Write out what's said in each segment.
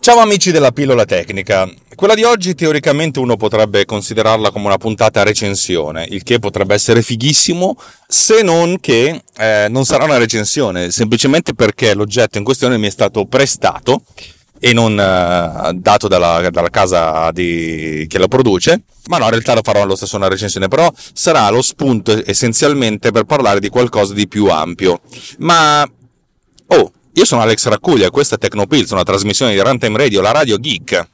Ciao amici della pillola tecnica. Quella di oggi teoricamente uno potrebbe considerarla come una puntata recensione, il che potrebbe essere fighissimo, se non che eh, non sarà una recensione, semplicemente perché l'oggetto in questione mi è stato prestato e non eh, dato dalla, dalla casa di, che lo produce, ma no, in realtà lo farò lo stesso una recensione, però sarà lo spunto essenzialmente per parlare di qualcosa di più ampio. Ma, oh, io sono Alex Raccuglia, questa è Tecnopills, una trasmissione di Runtime Radio, la radio geek.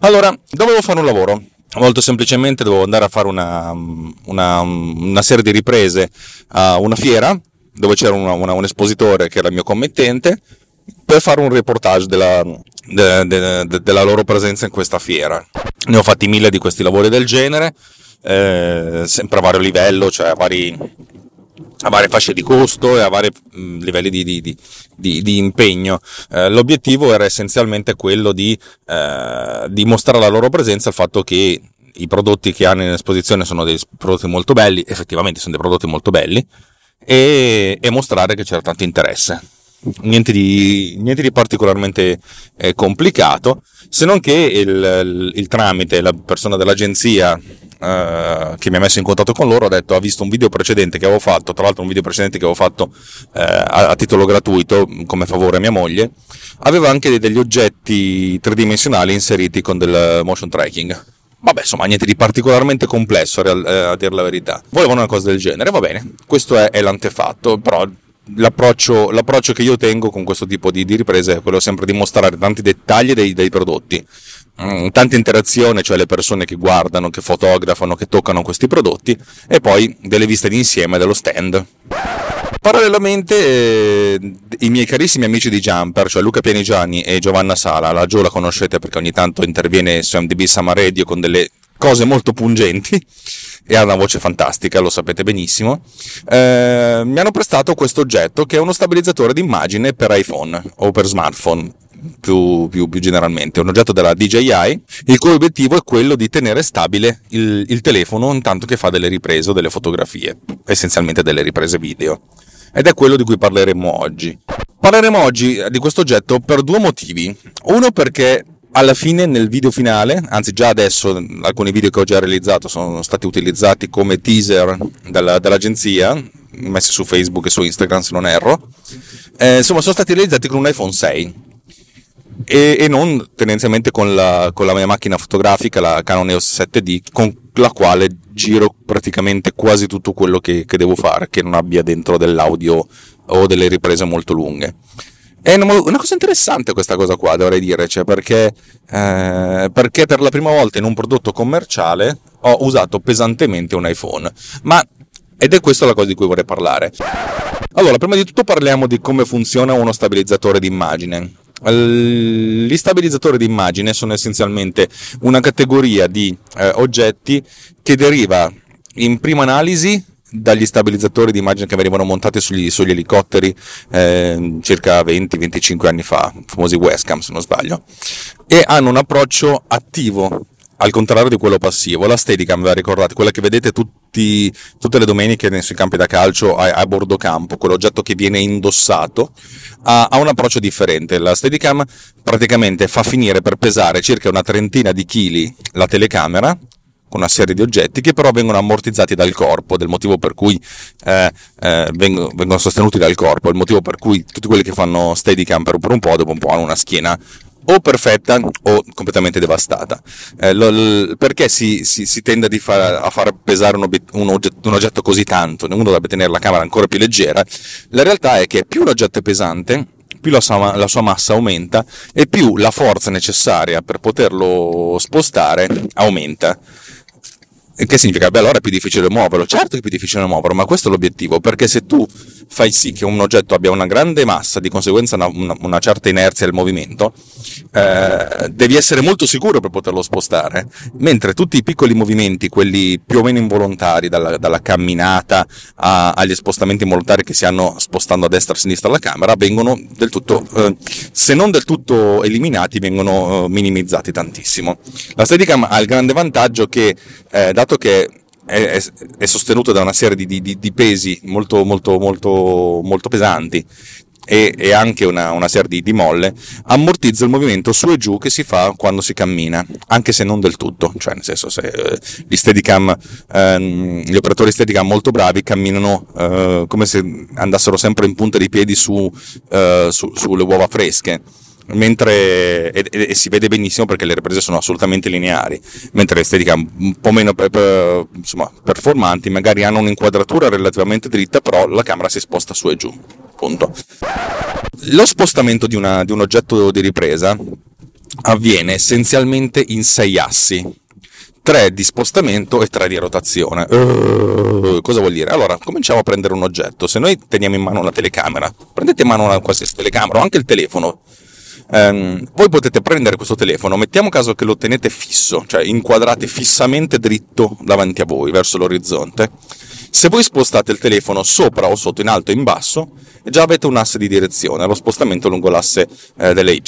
Allora, dovevo fare un lavoro. Molto semplicemente dovevo andare a fare una, una, una serie di riprese a una fiera dove c'era una, un espositore che era il mio committente per fare un reportage della, de, de, de, della loro presenza in questa fiera. Ne ho fatti mille di questi lavori del genere, eh, sempre a vario livello, cioè a, vari, a varie fasce di costo e a vari mh, mm, livelli di, di, di, di impegno. Eh, l'obiettivo era essenzialmente quello di, eh, di mostrare la loro presenza, il fatto che i prodotti che hanno in esposizione sono dei prodotti molto belli, effettivamente sono dei prodotti molto belli, e, e mostrare che c'era tanto interesse niente di, niente di particolarmente eh, complicato, se non che il, il, tramite, la persona dell'agenzia eh, che mi ha messo in contatto con loro ha detto ha visto un video precedente che avevo fatto, tra l'altro un video precedente che avevo fatto eh, a, a, titolo gratuito come favore a mia moglie, aveva anche degli oggetti tridimensionali inseriti con del motion tracking. Vabbè, insomma, niente di particolarmente complesso a, eh, a dire la verità. Volevano una cosa del genere, va bene, questo è, è l'antefatto, però l'approccio, l'approccio, che io tengo con questo tipo di, di, riprese è quello sempre di mostrare tanti dettagli dei, dei prodotti, mm, tanta interazione, cioè le persone che guardano, che fotografano, che toccano questi prodotti e poi delle viste d'insieme dello stand. Parallelamente eh, i miei carissimi amici di Jumper, cioè Luca Pianigiani e Giovanna Sala, la Gio la conoscete perché ogni tanto interviene su MDB Sama Radio con delle cose molto pungenti e ha una voce fantastica, lo sapete benissimo, eh, mi hanno prestato questo oggetto che è uno stabilizzatore d'immagine per iPhone o per smartphone. Più, più, più, generalmente, un oggetto della DJI, il cui obiettivo è quello di tenere stabile il, il telefono intanto che fa delle riprese o delle fotografie, essenzialmente delle riprese video. Ed è quello di cui parleremo oggi. Parleremo oggi di questo oggetto per due motivi. Uno perché alla fine nel video finale, anzi già adesso alcuni video che ho già realizzato sono stati utilizzati come teaser dalla, dall'agenzia, messi su Facebook e su Instagram se non erro, eh, insomma sono stati realizzati con un iPhone 6 e, e non tendenzialmente con la, con la, mia macchina fotografica, la Canon EOS 7D, con la quale giro praticamente quasi tutto quello che, che devo fare, che non abbia dentro dell'audio o delle riprese molto lunghe. È una cosa interessante questa cosa qua, dovrei dire, cioè perché, eh, perché per la prima volta in un prodotto commerciale ho usato pesantemente un iPhone. Ma, ed è questa la cosa di cui vorrei parlare. Allora, prima di tutto parliamo di come funziona uno stabilizzatore d'immagine. Gli stabilizzatori d'immagine sono essenzialmente una categoria di eh, oggetti che deriva in prima analisi dagli stabilizzatori di immagine che venivano montati sugli, sugli elicotteri eh, circa 20-25 anni fa, famosi Westcam se non sbaglio, e hanno un approccio attivo al contrario di quello passivo. La Steadicam, ve ricordate, quella che vedete tutti, tutte le domeniche sui campi da calcio a, a bordo campo, quell'oggetto che viene indossato, ha, ha, un approccio differente. La Steadicam praticamente fa finire per pesare circa una trentina di chili la telecamera con una serie di oggetti che però vengono ammortizzati dal corpo, del motivo per cui eh, eh, vengono, vengono, sostenuti dal corpo, il motivo per cui tutti quelli che fanno steadicam per, per un po' dopo un po' hanno una schiena o perfetta o completamente devastata. Eh, lo, lo, perché si, si, si tende far, a far pesare un, obiet, un, oggetto, un, oggetto, così tanto? Uno dovrebbe tenere la camera ancora più leggera. La realtà è che più l'oggetto è pesante, più la sua, la sua massa aumenta e più la forza necessaria per poterlo spostare aumenta che significa? Beh, allora è più difficile muoverlo. Certo che è più difficile muoverlo, ma questo è l'obiettivo, perché se tu fai sì che un oggetto abbia una grande massa, di conseguenza una, una, una certa inerzia del movimento, eh, devi essere molto sicuro per poterlo spostare, mentre tutti i piccoli movimenti, quelli più o meno involontari, dalla, dalla camminata a, agli spostamenti involontari che si hanno spostando a destra e a sinistra la camera, vengono del tutto, eh, se non del tutto eliminati, vengono eh, minimizzati tantissimo. La Steadicam ha il grande vantaggio che, eh, dato che è, è, sostenuto da una serie di, di, di pesi molto, molto, molto, molto pesanti e, e, anche una, una serie di, di, molle, ammortizza il movimento su e giù che si fa quando si cammina, anche se non del tutto, cioè nel senso se eh, gli steadicam, ehm, gli operatori steadicam molto bravi camminano eh, come se andassero sempre in punta di piedi su, eh, su, sulle uova fresche mentre e, e, si vede benissimo perché le riprese sono assolutamente lineari, mentre l'estetica un po' meno per, insomma, performanti magari hanno un'inquadratura relativamente dritta, però la camera si sposta su e giù. Punto. Lo spostamento di, una, di un oggetto di ripresa avviene essenzialmente in sei assi, 3 di spostamento e 3 di rotazione. Uh, cosa vuol dire? Allora, cominciamo a prendere un oggetto. Se noi teniamo in mano una telecamera, prendete in mano una qualsiasi telecamera o anche il telefono, Um, voi potete prendere questo telefono, mettiamo caso che lo tenete fisso, cioè inquadrate fissamente dritto davanti a voi, verso l'orizzonte. Se voi spostate il telefono sopra o sotto, in alto o in basso, già avete un asse di direzione, lo spostamento lungo l'asse eh, delle Y.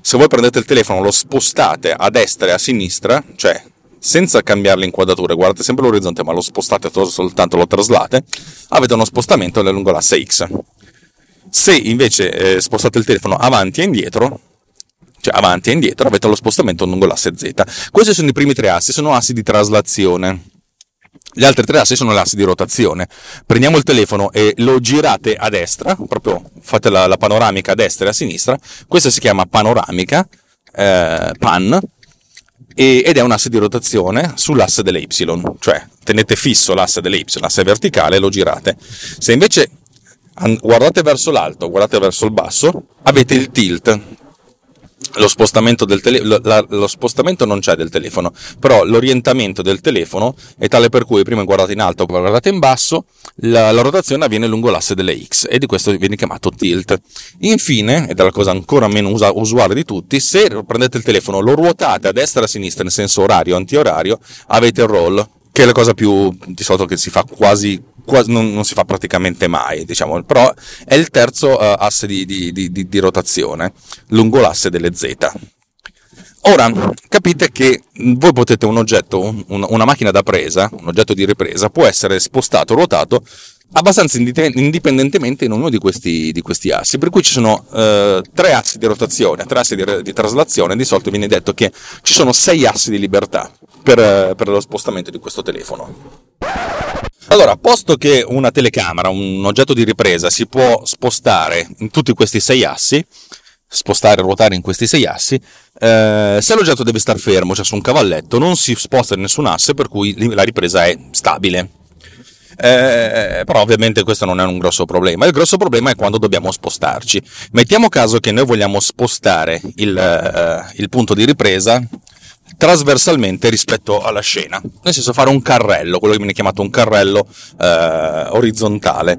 Se voi prendete il telefono, lo spostate a destra e a sinistra, cioè senza cambiare l'inquadratura, guardate sempre l'orizzonte, ma lo spostate soltanto, lo traslate, avete uno spostamento lungo l'asse X. Se invece eh, spostate il telefono avanti e indietro, cioè avanti e indietro, avete lo spostamento lungo l'asse Z. Questi sono i primi tre assi, sono assi di traslazione. Gli altri tre assi sono assi di rotazione. Prendiamo il telefono e lo girate a destra, proprio fate la, la panoramica a destra e a sinistra. Questa si chiama panoramica, eh, pan, ed è un asse di rotazione sull'asse delle Y, cioè tenete fisso l'asse delle Y, l'asse verticale e lo girate. Se invece guardate verso l'alto, guardate verso il basso, avete il tilt. Lo spostamento, tele- la, lo spostamento non c'è del telefono, però l'orientamento del telefono è tale per cui prima guardate in alto, poi guardate in basso, la, la, rotazione avviene lungo l'asse delle X e di questo viene chiamato tilt. Infine, ed è la cosa ancora meno usa- usuale di tutti, se prendete il telefono, lo ruotate a destra e a sinistra in senso orario antiorario, avete il roll, che è la cosa più di solito che si fa quasi quasi, non, non, si fa praticamente mai, diciamo, però è il terzo uh, asse di, di, di, di, rotazione lungo l'asse delle Z. Ora, capite che voi potete un oggetto, un, una macchina da presa, un oggetto di ripresa, può essere spostato, ruotato abbastanza indipendentemente in ognuno di questi, di questi assi, per cui ci sono eh, tre assi di rotazione, tre assi di, di, traslazione, di solito viene detto che ci sono sei assi di libertà per, per lo spostamento di questo telefono. Allora, posto che una telecamera, un oggetto di ripresa, si può spostare in tutti questi sei assi, spostare e ruotare in questi sei assi, eh, se l'oggetto deve stare fermo, cioè su un cavalletto, non si sposta in nessun asse, per cui la ripresa è stabile. Eh, però ovviamente questo non è un grosso problema. Il grosso problema è quando dobbiamo spostarci. Mettiamo caso che noi vogliamo spostare il, eh, il punto di ripresa trasversalmente rispetto alla scena, nel senso fare un carrello, quello che viene chiamato un carrello eh, orizzontale.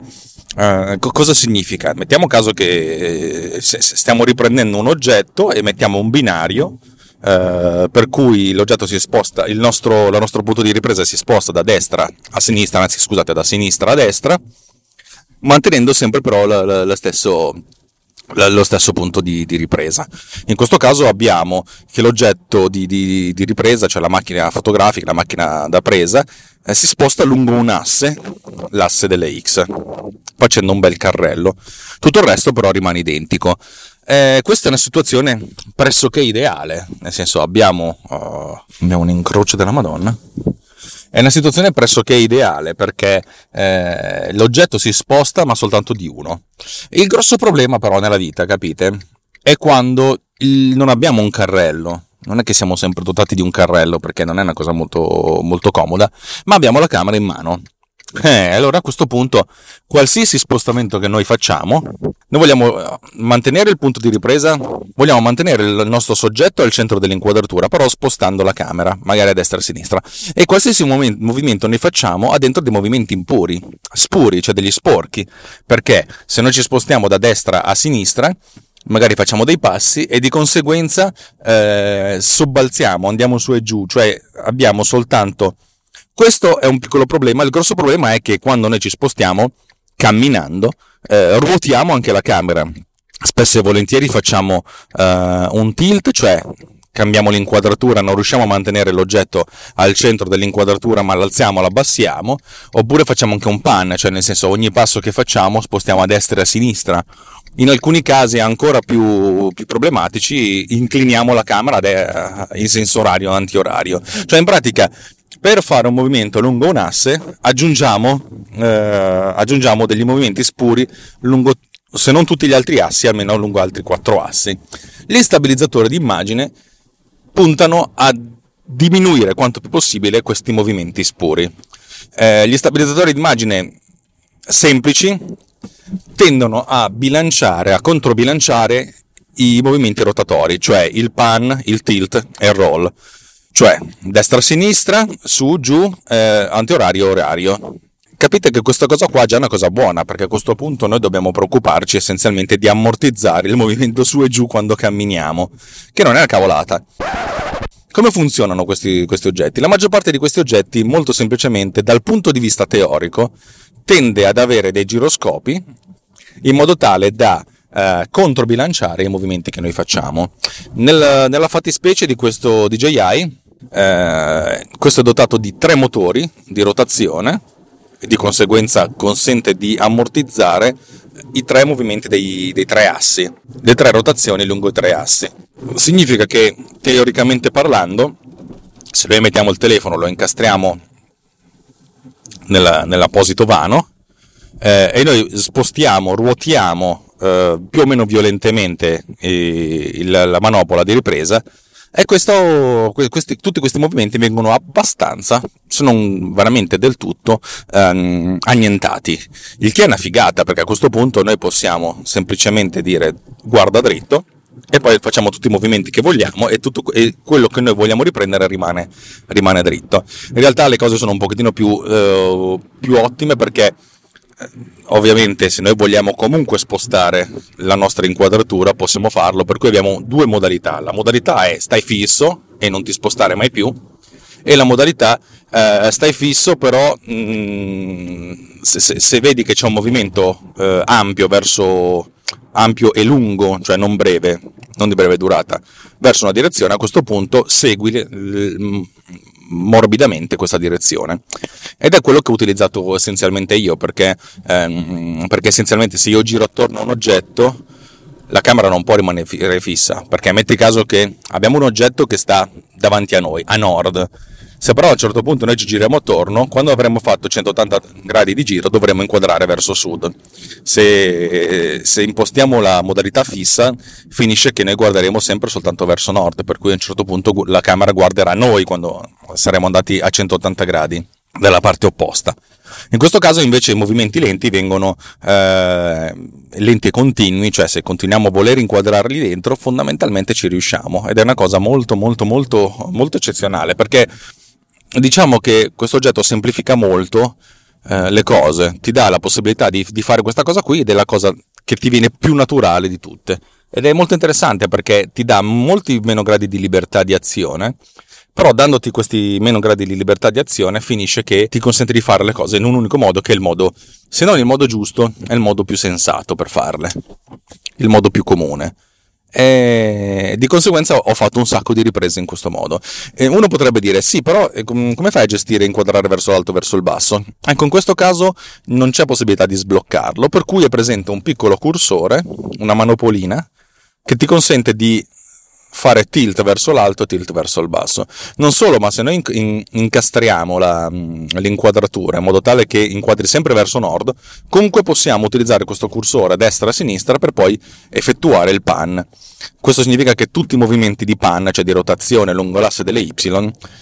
Uh, cosa significa? Mettiamo caso che eh, stiamo riprendendo un oggetto e mettiamo un binario uh, per cui l'oggetto si sposta, il nostro, il nostro punto di ripresa si sposta da destra a sinistra, anzi scusate, da sinistra a destra, mantenendo sempre però lo stesso, lo stesso punto di, di, ripresa. In questo caso abbiamo che l'oggetto di, di, di, ripresa, cioè la macchina fotografica, la macchina da presa, eh, si sposta lungo un asse, l'asse delle X, facendo un bel carrello. Tutto il resto però rimane identico. Eh, questa è una situazione pressoché ideale, nel senso abbiamo, uh, abbiamo un incrocio della Madonna. È una situazione pressoché ideale perché eh, l'oggetto si sposta ma soltanto di uno. Il grosso problema però nella vita, capite, è quando il, non abbiamo un carrello. Non è che siamo sempre dotati di un carrello perché non è una cosa molto, molto comoda, ma abbiamo la camera in mano. Eh, allora a questo punto, qualsiasi spostamento che noi facciamo, noi vogliamo eh, mantenere il punto di ripresa, vogliamo mantenere il nostro soggetto al centro dell'inquadratura, però spostando la camera, magari a destra e a sinistra. E qualsiasi movimento noi facciamo ha dentro dei movimenti impuri, spuri, cioè degli sporchi, perché se noi ci spostiamo da destra a sinistra, magari facciamo dei passi e di conseguenza eh, sobbalziamo, andiamo su e giù, cioè abbiamo soltanto questo è un piccolo problema, il grosso problema è che quando noi ci spostiamo camminando, eh, ruotiamo anche la camera. Spesso e volentieri facciamo eh, un tilt, cioè cambiamo l'inquadratura, non riusciamo a mantenere l'oggetto al centro dell'inquadratura, ma l'alziamo, l'abbassiamo, oppure facciamo anche un pan, cioè nel senso ogni passo che facciamo spostiamo a destra e a sinistra. In alcuni casi ancora più, più problematici incliniamo la camera de- in senso orario antiorario. Cioè in pratica per fare un movimento lungo un asse aggiungiamo, eh, aggiungiamo degli movimenti spuri lungo, se non tutti gli altri assi, almeno lungo altri quattro assi. Gli stabilizzatori di immagine puntano a diminuire quanto più possibile questi movimenti spuri. Eh, gli stabilizzatori di immagine semplici tendono a bilanciare, a controbilanciare i movimenti rotatori, cioè il pan, il tilt e il roll cioè destra-sinistra, su, giù, eh, antiorario-orario. Capite che questa cosa qua è già una cosa buona, perché a questo punto noi dobbiamo preoccuparci essenzialmente di ammortizzare il movimento su e giù quando camminiamo, che non è una cavolata. Come funzionano questi, questi oggetti? La maggior parte di questi oggetti, molto semplicemente, dal punto di vista teorico, tende ad avere dei giroscopi in modo tale da eh, controbilanciare i movimenti che noi facciamo. Nel, nella fattispecie di questo DJI eh, questo è dotato di tre motori di rotazione e di conseguenza consente di ammortizzare i tre movimenti dei, dei, tre assi, le tre rotazioni lungo i tre assi. Significa che teoricamente parlando, se noi mettiamo il telefono, lo incastriamo nella, nell'apposito vano eh, e noi spostiamo, ruotiamo eh, più o meno violentemente eh, il, la manopola di ripresa, e questo, questi, tutti questi movimenti vengono abbastanza, se non veramente del tutto, ehm, annientati. Il che è una figata, perché a questo punto noi possiamo semplicemente dire guarda dritto, e poi facciamo tutti i movimenti che vogliamo e, tutto, e quello che noi vogliamo riprendere rimane, rimane, dritto. In realtà le cose sono un pochettino più, eh, più ottime perché ovviamente se noi vogliamo comunque spostare la nostra inquadratura possiamo farlo, per cui abbiamo due modalità. La modalità è stai fisso e non ti spostare mai più e la modalità eh, stai fisso però mh, mm, se, se, se, vedi che c'è un movimento eh, ampio verso ampio e lungo, cioè non breve, non di breve durata, verso una direzione, a questo punto segui morbidamente questa direzione. Ed è quello che ho utilizzato essenzialmente io, perché, ehm, perché essenzialmente se io giro attorno a un oggetto, la camera non può rimanere fissa, perché metti caso che abbiamo un oggetto che sta davanti a noi, a nord, se però a un certo punto noi ci giriamo attorno, quando avremo fatto 180 gradi di giro dovremo inquadrare verso sud. Se, se, impostiamo la modalità fissa, finisce che noi guarderemo sempre soltanto verso nord, per cui a un certo punto la camera guarderà noi quando saremo andati a 180 gradi dalla parte opposta. In questo caso invece i movimenti lenti vengono eh, lenti e continui, cioè se continuiamo a voler inquadrarli dentro, fondamentalmente ci riusciamo ed è una cosa molto molto molto molto eccezionale perché diciamo che questo oggetto semplifica molto eh, le cose, ti dà la possibilità di, di, fare questa cosa qui ed è la cosa che ti viene più naturale di tutte. Ed è molto interessante perché ti dà molti meno gradi di libertà di azione, però dandoti questi meno gradi di libertà di azione finisce che ti consente di fare le cose in un unico modo che è il modo, se non il modo giusto, è il modo più sensato per farle, il modo più comune e di conseguenza ho fatto un sacco di riprese in questo modo. E uno potrebbe dire: sì, però eh, come fai a gestire e inquadrare verso l'alto o verso il basso? Ecco, in questo caso non c'è possibilità di sbloccarlo, per cui è presente un piccolo cursore, una manopolina, che ti consente di fare tilt verso l'alto e tilt verso il basso. Non solo, ma se noi incastriamo la, l'inquadratura in modo tale che inquadri sempre verso nord, comunque possiamo utilizzare questo cursore a destra e a sinistra per poi effettuare il pan. Questo significa che tutti i movimenti di panna, cioè di rotazione lungo l'asse delle Y,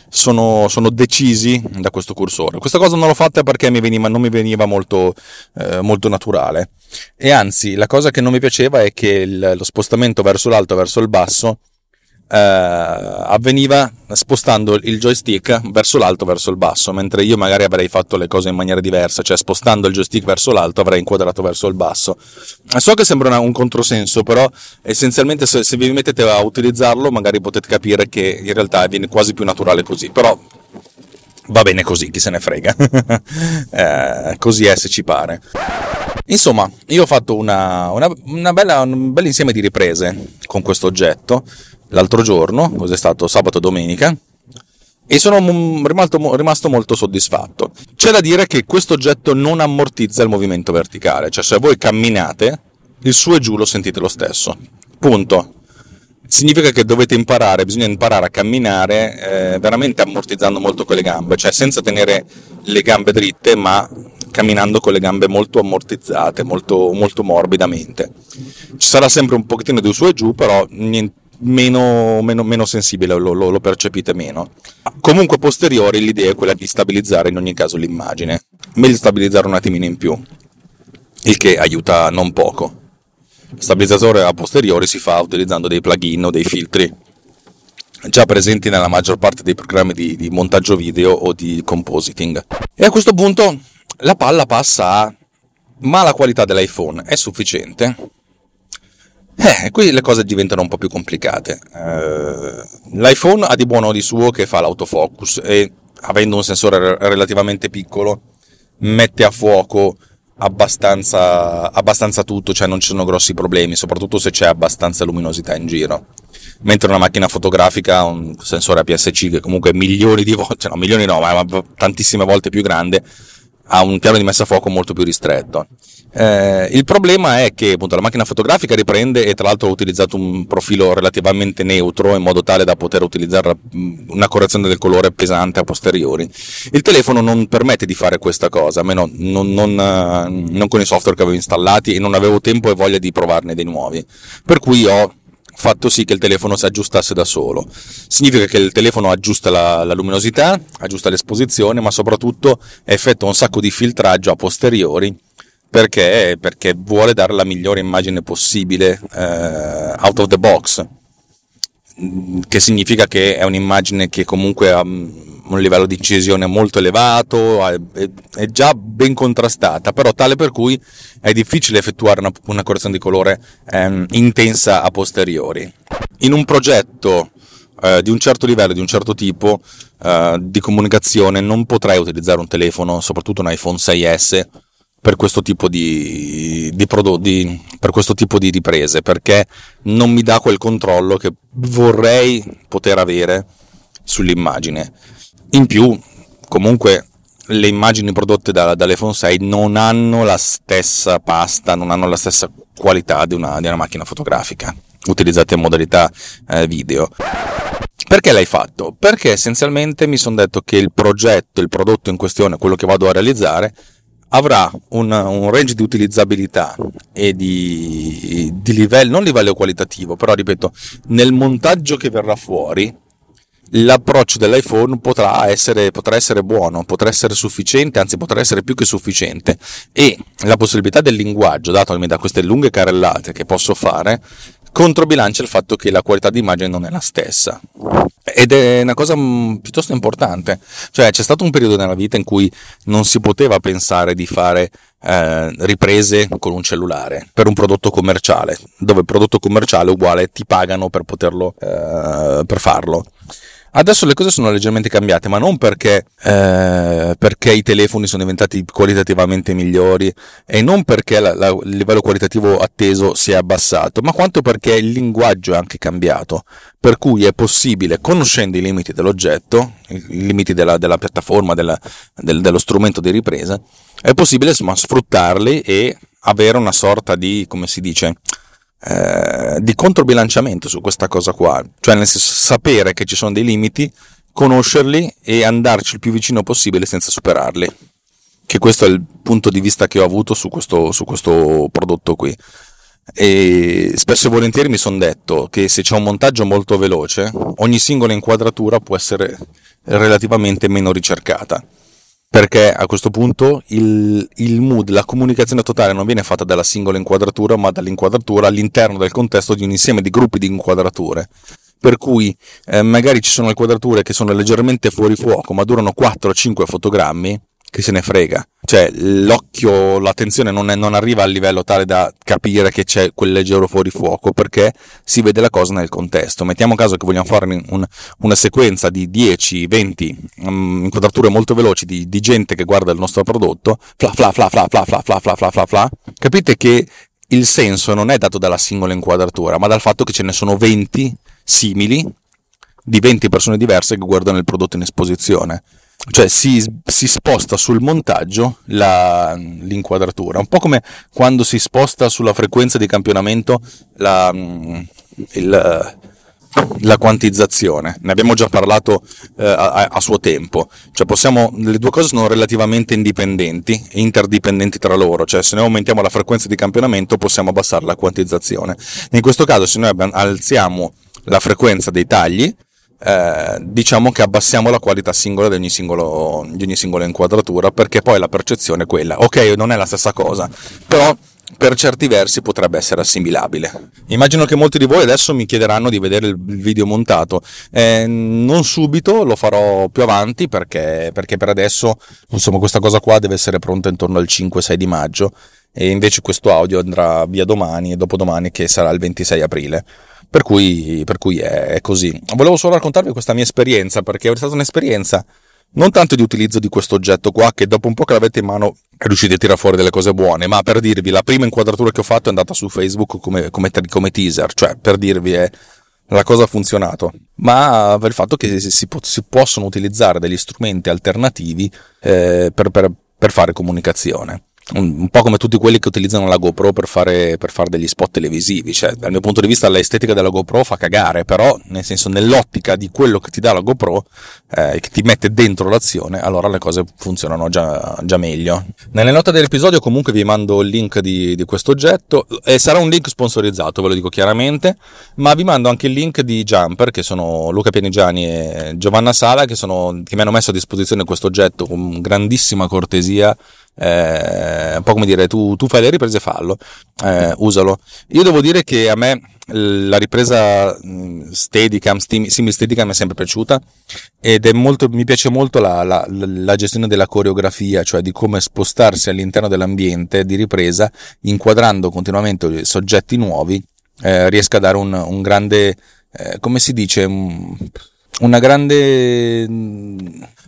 sono, sono decisi da questo cursore. Questa cosa non l'ho fatta perché mi veniva, non mi veniva molto, eh, molto, naturale. E anzi, la cosa che non mi piaceva è che il, lo spostamento verso l'alto verso il basso eh, avveniva spostando il joystick verso l'alto verso il basso, mentre io magari avrei fatto le cose in maniera diversa, cioè spostando il joystick verso l'alto avrei inquadrato verso il basso. So che sembra una, un controsenso, però essenzialmente se, se vi mettete a utilizzarlo magari potete capire che in realtà viene quasi più naturale così, però va bene così, chi se ne frega. eh, così è se ci pare. Insomma, io ho fatto una, una, una bella, un bel insieme di riprese con questo oggetto l'altro giorno, cos'è stato sabato e domenica, e sono rimasto, rimasto, molto soddisfatto. C'è da dire che questo oggetto non ammortizza il movimento verticale, cioè se voi camminate, il su e giù lo sentite lo stesso. Punto. Significa che dovete imparare, bisogna imparare a camminare eh, veramente ammortizzando molto con le gambe, cioè senza tenere le gambe dritte, ma camminando con le gambe molto ammortizzate, molto, molto morbidamente. Ci sarà sempre un pochettino di su e giù, però niente meno, meno, meno sensibile, lo, lo, lo, percepite meno. Comunque posteriori l'idea è quella di stabilizzare in ogni caso l'immagine, meglio stabilizzare un attimino in più, il che aiuta non poco. Stabilizzatore a posteriori si fa utilizzando dei plugin o dei filtri già presenti nella maggior parte dei programmi di, di montaggio video o di compositing. E a questo punto la palla passa a ma la qualità dell'iPhone è sufficiente? Eh, qui le cose diventano un po' più complicate. Eh, L'iPhone ha di buono di suo che fa l'autofocus e avendo un sensore relativamente piccolo mette a fuoco abbastanza, abbastanza tutto, cioè non ci sono grossi problemi, soprattutto se c'è abbastanza luminosità in giro. Mentre una macchina fotografica, un sensore APS-C che comunque milioni di volte, no milioni no, ma tantissime volte più grande, ha un piano di messa a fuoco molto più ristretto. Eh, il problema è che appunto, la macchina fotografica riprende e tra l'altro ho utilizzato un profilo relativamente neutro in modo tale da poter utilizzare una correzione del colore pesante a posteriori. Il telefono non permette di fare questa cosa, almeno non, non, non con i software che avevo installati e non avevo tempo e voglia di provarne dei nuovi. Per cui ho fatto sì che il telefono si aggiustasse da solo. Significa che il telefono aggiusta la, la aggiusta l'esposizione, ma soprattutto effettua un sacco di filtraggio a posteriori perché, perché vuole dare la migliore immagine possibile eh, out of the box, che significa che è un'immagine che comunque ha un livello di incisione molto elevato, è, già ben contrastata, però tale per cui è difficile effettuare una, una correzione di colore ehm, intensa a posteriori. In un progetto eh, di un certo livello, di un certo tipo eh, di comunicazione, non potrei utilizzare un telefono, soprattutto un iPhone 6S, per questo tipo di, di prodotti, per questo tipo di riprese, perché non mi dà quel controllo che vorrei poter avere sull'immagine. In più, comunque, le immagini prodotte da, dall'iPhone 6 non hanno la stessa pasta, non hanno la stessa qualità di una, di una macchina fotografica utilizzate in modalità eh, video. Perché l'hai fatto? Perché essenzialmente mi sono detto che il progetto, il prodotto in questione, quello che vado a realizzare, avrà un, un, range di utilizzabilità e di, di livello, non livello qualitativo, però ripeto, nel montaggio che verrà fuori, l'approccio dell'iPhone potrà essere, potrà essere buono, potrà essere sufficiente, anzi potrà essere più che sufficiente e la possibilità del linguaggio, datomi da queste lunghe carrellate che posso fare, controbilancia il fatto che la qualità di immagine non è la stessa. Ed è una cosa mm, piuttosto importante. Cioè, c'è stato un periodo nella vita in cui non si poteva pensare di fare eh, riprese con un cellulare per un prodotto commerciale, dove il prodotto commerciale uguale ti pagano per poterlo eh, per farlo. Adesso le cose sono leggermente cambiate, ma non perché, eh, perché i telefoni sono diventati qualitativamente migliori e non perché la, la, il livello qualitativo atteso si è abbassato, ma quanto perché il linguaggio è anche cambiato, per cui è possibile, conoscendo i limiti dell'oggetto, i limiti della, della piattaforma, della, del, dello strumento di ripresa, è possibile insomma, sfruttarli e avere una sorta di, come si dice, eh, di controbilanciamento su questa cosa qua, cioè nel senso sapere che ci sono dei limiti, conoscerli e andarci il più vicino possibile senza superarli. Che questo è il punto di vista che ho avuto su questo, su questo prodotto qui. e spesso e volentieri mi sono detto che se c'è un montaggio molto veloce, ogni singola inquadratura può essere relativamente meno ricercata. Perché a questo punto il, il mood, la comunicazione totale non viene fatta dalla singola inquadratura, ma dall'inquadratura all'interno del contesto di un insieme di gruppi di inquadrature. Per cui eh, magari ci sono inquadrature che sono leggermente fuori fuoco ma durano 4-5 fotogrammi che se ne frega. Cioè, l'occhio, l'attenzione non, è, non, arriva al livello tale da capire che c'è quel leggero fuorifuoco perché si vede la cosa nel contesto. Mettiamo caso che vogliamo fare un, una sequenza di 10, 20 um, inquadrature molto veloci di, di, gente che guarda il nostro prodotto, fla fla fla fla fla fla fla fla fla fla fla. Capite che il senso non è dato dalla singola inquadratura, ma dal fatto che ce ne sono 20 simili di 20 persone diverse che guardano il prodotto in esposizione cioè si, si, sposta sul montaggio la, l'inquadratura, un po' come quando si sposta sulla frequenza di campionamento la, il, la quantizzazione. Ne abbiamo già parlato eh, a, a, suo tempo. Cioè possiamo, le due cose sono relativamente indipendenti interdipendenti tra loro. Cioè se noi aumentiamo la frequenza di campionamento possiamo abbassare la quantizzazione. In questo caso se noi alziamo la frequenza dei tagli eh, diciamo che abbassiamo la qualità singola di ogni, singolo, di ogni singola inquadratura perché poi la percezione è quella. Ok, non è la stessa cosa, però per certi versi potrebbe essere assimilabile. Immagino che molti di voi adesso mi chiederanno di vedere il video montato. Eh, non subito, lo farò più avanti perché, perché, per adesso insomma, questa cosa qua deve essere pronta intorno al 5-6 di maggio e invece questo audio andrà via domani e dopodomani che sarà il 26 aprile. Per cui, per cui è così. Volevo solo raccontarvi questa mia esperienza, perché è stata un'esperienza non tanto di utilizzo di questo oggetto qua, che dopo un po' che l'avete in mano riuscite a tirare fuori delle cose buone, ma per dirvi, la prima inquadratura che ho fatto è andata su Facebook come, come, come teaser, cioè per dirvi è la cosa ha funzionato, ma per il fatto che si, si possono utilizzare degli strumenti alternativi eh, per, per, per fare comunicazione un, un, po' come tutti quelli che utilizzano la GoPro per fare, per fare, degli spot televisivi, cioè dal mio punto di vista l'estetica della GoPro fa cagare, però nel senso nell'ottica di quello che ti dà la GoPro eh, e che ti mette dentro l'azione, allora le cose funzionano già, già, meglio. Nelle note dell'episodio comunque vi mando il link di, di questo oggetto e sarà un link sponsorizzato, ve lo dico chiaramente, ma vi mando anche il link di Jumper che sono Luca Pianigiani e Giovanna Sala che, sono, che mi hanno messo a disposizione questo oggetto con grandissima cortesia eh, un po' come dire tu, tu fai le riprese fallo. Eh, usalo. Io devo dire che a me la ripresa Steadicam, simil Steadicam mi è sempre piaciuta ed è molto, mi piace molto la, la, la, gestione della coreografia, cioè di come spostarsi all'interno dell'ambiente di ripresa, inquadrando continuamente soggetti nuovi, eh, riesca a dare un, un grande, eh, come si dice, un, una grande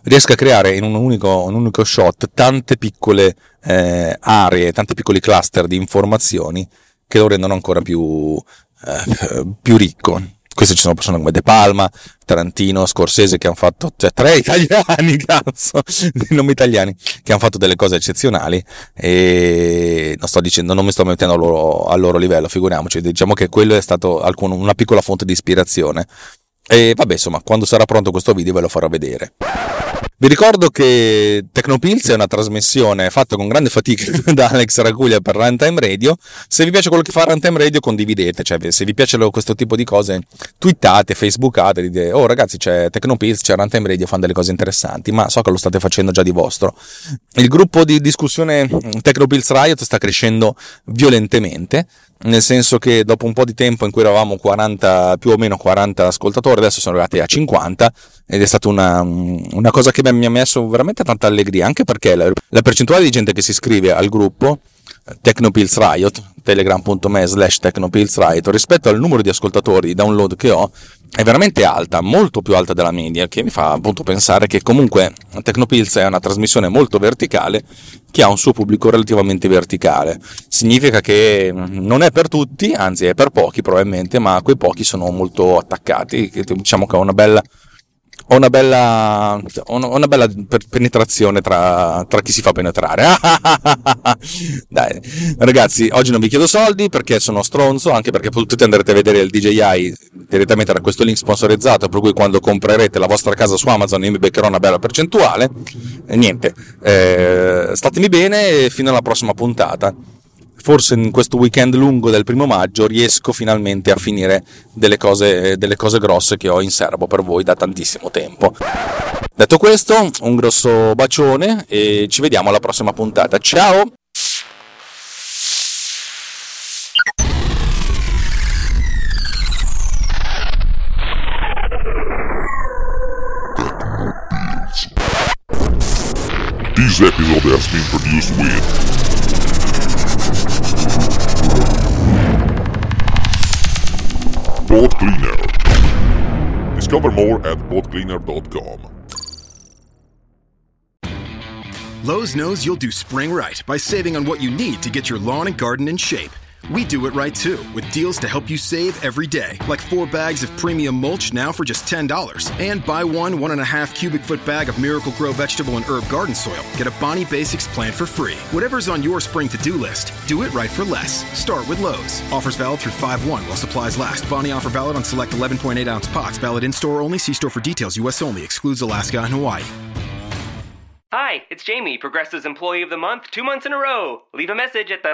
riesca a creare in un unico, un unico shot tante piccole eh, aree, tanti piccoli cluster di informazioni che lo rendono ancora più, eh, più ricco. Queste ci sono persone come De Palma, Tarantino, Scorsese che hanno fatto, cioè tre italiani, cazzo, dei nomi italiani, che hanno fatto delle cose eccezionali e non sto dicendo, non mi sto mettendo al loro, al loro livello, figuriamoci, diciamo che quello è stato alcun, una piccola fonte di ispirazione. E vabbè, insomma, quando sarà pronto questo video ve lo farò vedere. Vi ricordo che Tecnopills è una trasmissione fatta con grande fatica da Alex Raguglia per Runtime Radio. Se vi piace quello che fa Runtime Radio, condividete. Cioè, se vi piace questo tipo di cose, twittate, facebookate, dite, oh ragazzi, c'è Tecnopills, c'è Runtime Radio, fanno delle cose interessanti, ma so che lo state facendo già di vostro. Il gruppo di discussione Tecnopills Riot sta crescendo violentemente nel senso che dopo un po' di tempo in cui eravamo 40, più o meno 40 ascoltatori, adesso sono arrivati a 50 ed è stata una, una cosa che mi ha messo veramente tanta allegria, anche perché la, la percentuale di gente che si iscrive al gruppo Technopills Riot, telegram.me slash Technopills Riot, rispetto al numero di ascoltatori, di download che ho, è veramente alta, molto più alta della media, che mi fa appunto pensare che comunque Technopills è una trasmissione molto verticale che ha un suo pubblico relativamente verticale. Significa che non è per tutti, anzi è per pochi probabilmente, ma quei pochi sono molto attaccati, diciamo che ha una bella ho una bella, ho una bella penetrazione tra, tra, chi si fa penetrare. Dai, ragazzi, oggi non vi chiedo soldi perché sono stronzo, anche perché potete andare a vedere il DJI direttamente da questo link sponsorizzato, per cui quando comprerete la vostra casa su Amazon io mi beccherò una bella percentuale. E niente, eh, statemi bene e fino alla prossima puntata. Forse in questo weekend lungo del primo maggio riesco finalmente a finire delle cose, delle cose grosse che ho in serbo per voi da tantissimo tempo. Detto questo, un grosso bacione e ci vediamo alla prossima puntata. Ciao! This episode has been produced with Boat Cleaner. Discover more at boatcleaner.com. Lowe's knows you'll do spring right by saving on what you need to get your lawn and garden in shape. We do it right too, with deals to help you save every day, like four bags of premium mulch now for just $10. And buy one one and a half cubic foot bag of Miracle Grow vegetable and herb garden soil. Get a Bonnie Basics plant for free. Whatever's on your spring to do list, do it right for less. Start with Lowe's. Offers valid through 5 1 while supplies last. Bonnie offer valid on select 11.8 ounce pots. Valid in store only. See store for details. U.S. only. Excludes Alaska and Hawaii. Hi, it's Jamie, Progressive's Employee of the Month, two months in a row. Leave a message at the.